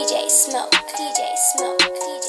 DJ Smoke, DJ Smoke, DJ.